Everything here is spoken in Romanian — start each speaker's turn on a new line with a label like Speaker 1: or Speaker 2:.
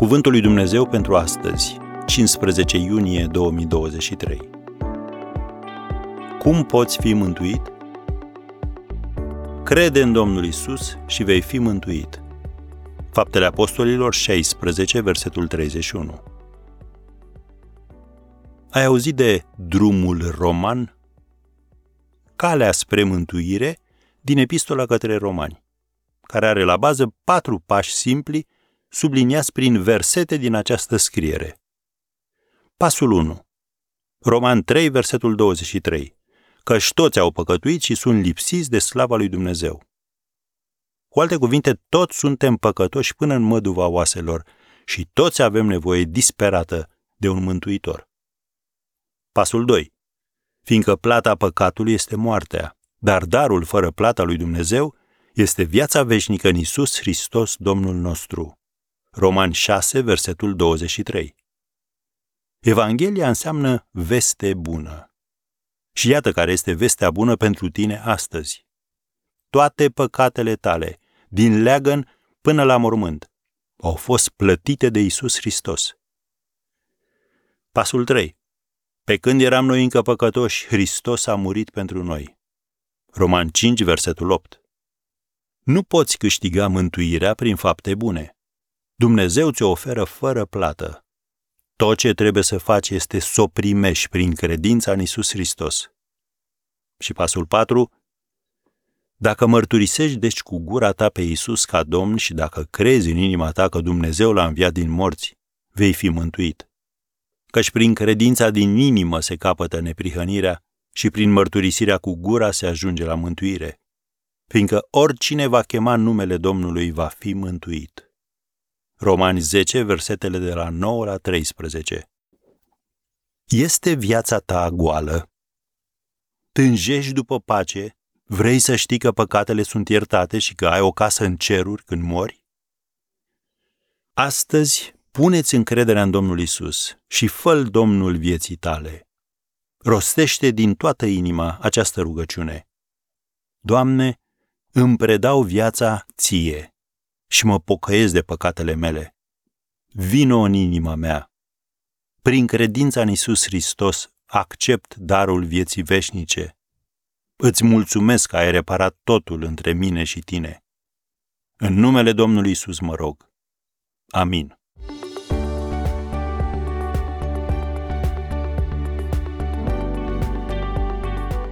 Speaker 1: Cuvântul lui Dumnezeu pentru astăzi, 15 iunie 2023. Cum poți fi mântuit? Crede în Domnul Isus și vei fi mântuit. Faptele Apostolilor 16, versetul 31. Ai auzit de drumul roman? Calea spre mântuire din Epistola către Romani, care are la bază patru pași simpli subliniați prin versete din această scriere. Pasul 1. Roman 3, versetul 23. Căci toți au păcătuit și sunt lipsiți de slava lui Dumnezeu. Cu alte cuvinte, toți suntem păcătoși până în măduva oaselor și toți avem nevoie disperată de un mântuitor. Pasul 2. Fiindcă plata păcatului este moartea, dar darul fără plata lui Dumnezeu este viața veșnică în Isus Hristos Domnul nostru. Roman 6, versetul 23. Evanghelia înseamnă veste bună. Și iată care este vestea bună pentru tine astăzi. Toate păcatele tale, din leagăn până la mormânt, au fost plătite de Isus Hristos. Pasul 3. Pe când eram noi încă păcătoși, Hristos a murit pentru noi. Roman 5, versetul 8. Nu poți câștiga mântuirea prin fapte bune. Dumnezeu ți-o oferă fără plată. Tot ce trebuie să faci este să o primești prin credința în Isus Hristos. Și pasul 4. Dacă mărturisești deci cu gura ta pe Isus ca Domn și dacă crezi în inima ta că Dumnezeu l-a înviat din morți, vei fi mântuit. Căci prin credința din inimă se capătă neprihănirea și prin mărturisirea cu gura se ajunge la mântuire. Fiindcă oricine va chema numele Domnului va fi mântuit. Romani 10, versetele de la 9 la 13. Este viața ta goală? Tânjești după pace? Vrei să știi că păcatele sunt iertate și că ai o casă în ceruri când mori? Astăzi, puneți încrederea în Domnul Isus și fă Domnul vieții tale. Rostește din toată inima această rugăciune. Doamne, îmi predau viața ție și mă pocăiesc de păcatele mele. Vino în inima mea. Prin credința în Isus Hristos accept darul vieții veșnice. Îți mulțumesc că ai reparat totul între mine și tine. În numele Domnului Isus mă rog. Amin.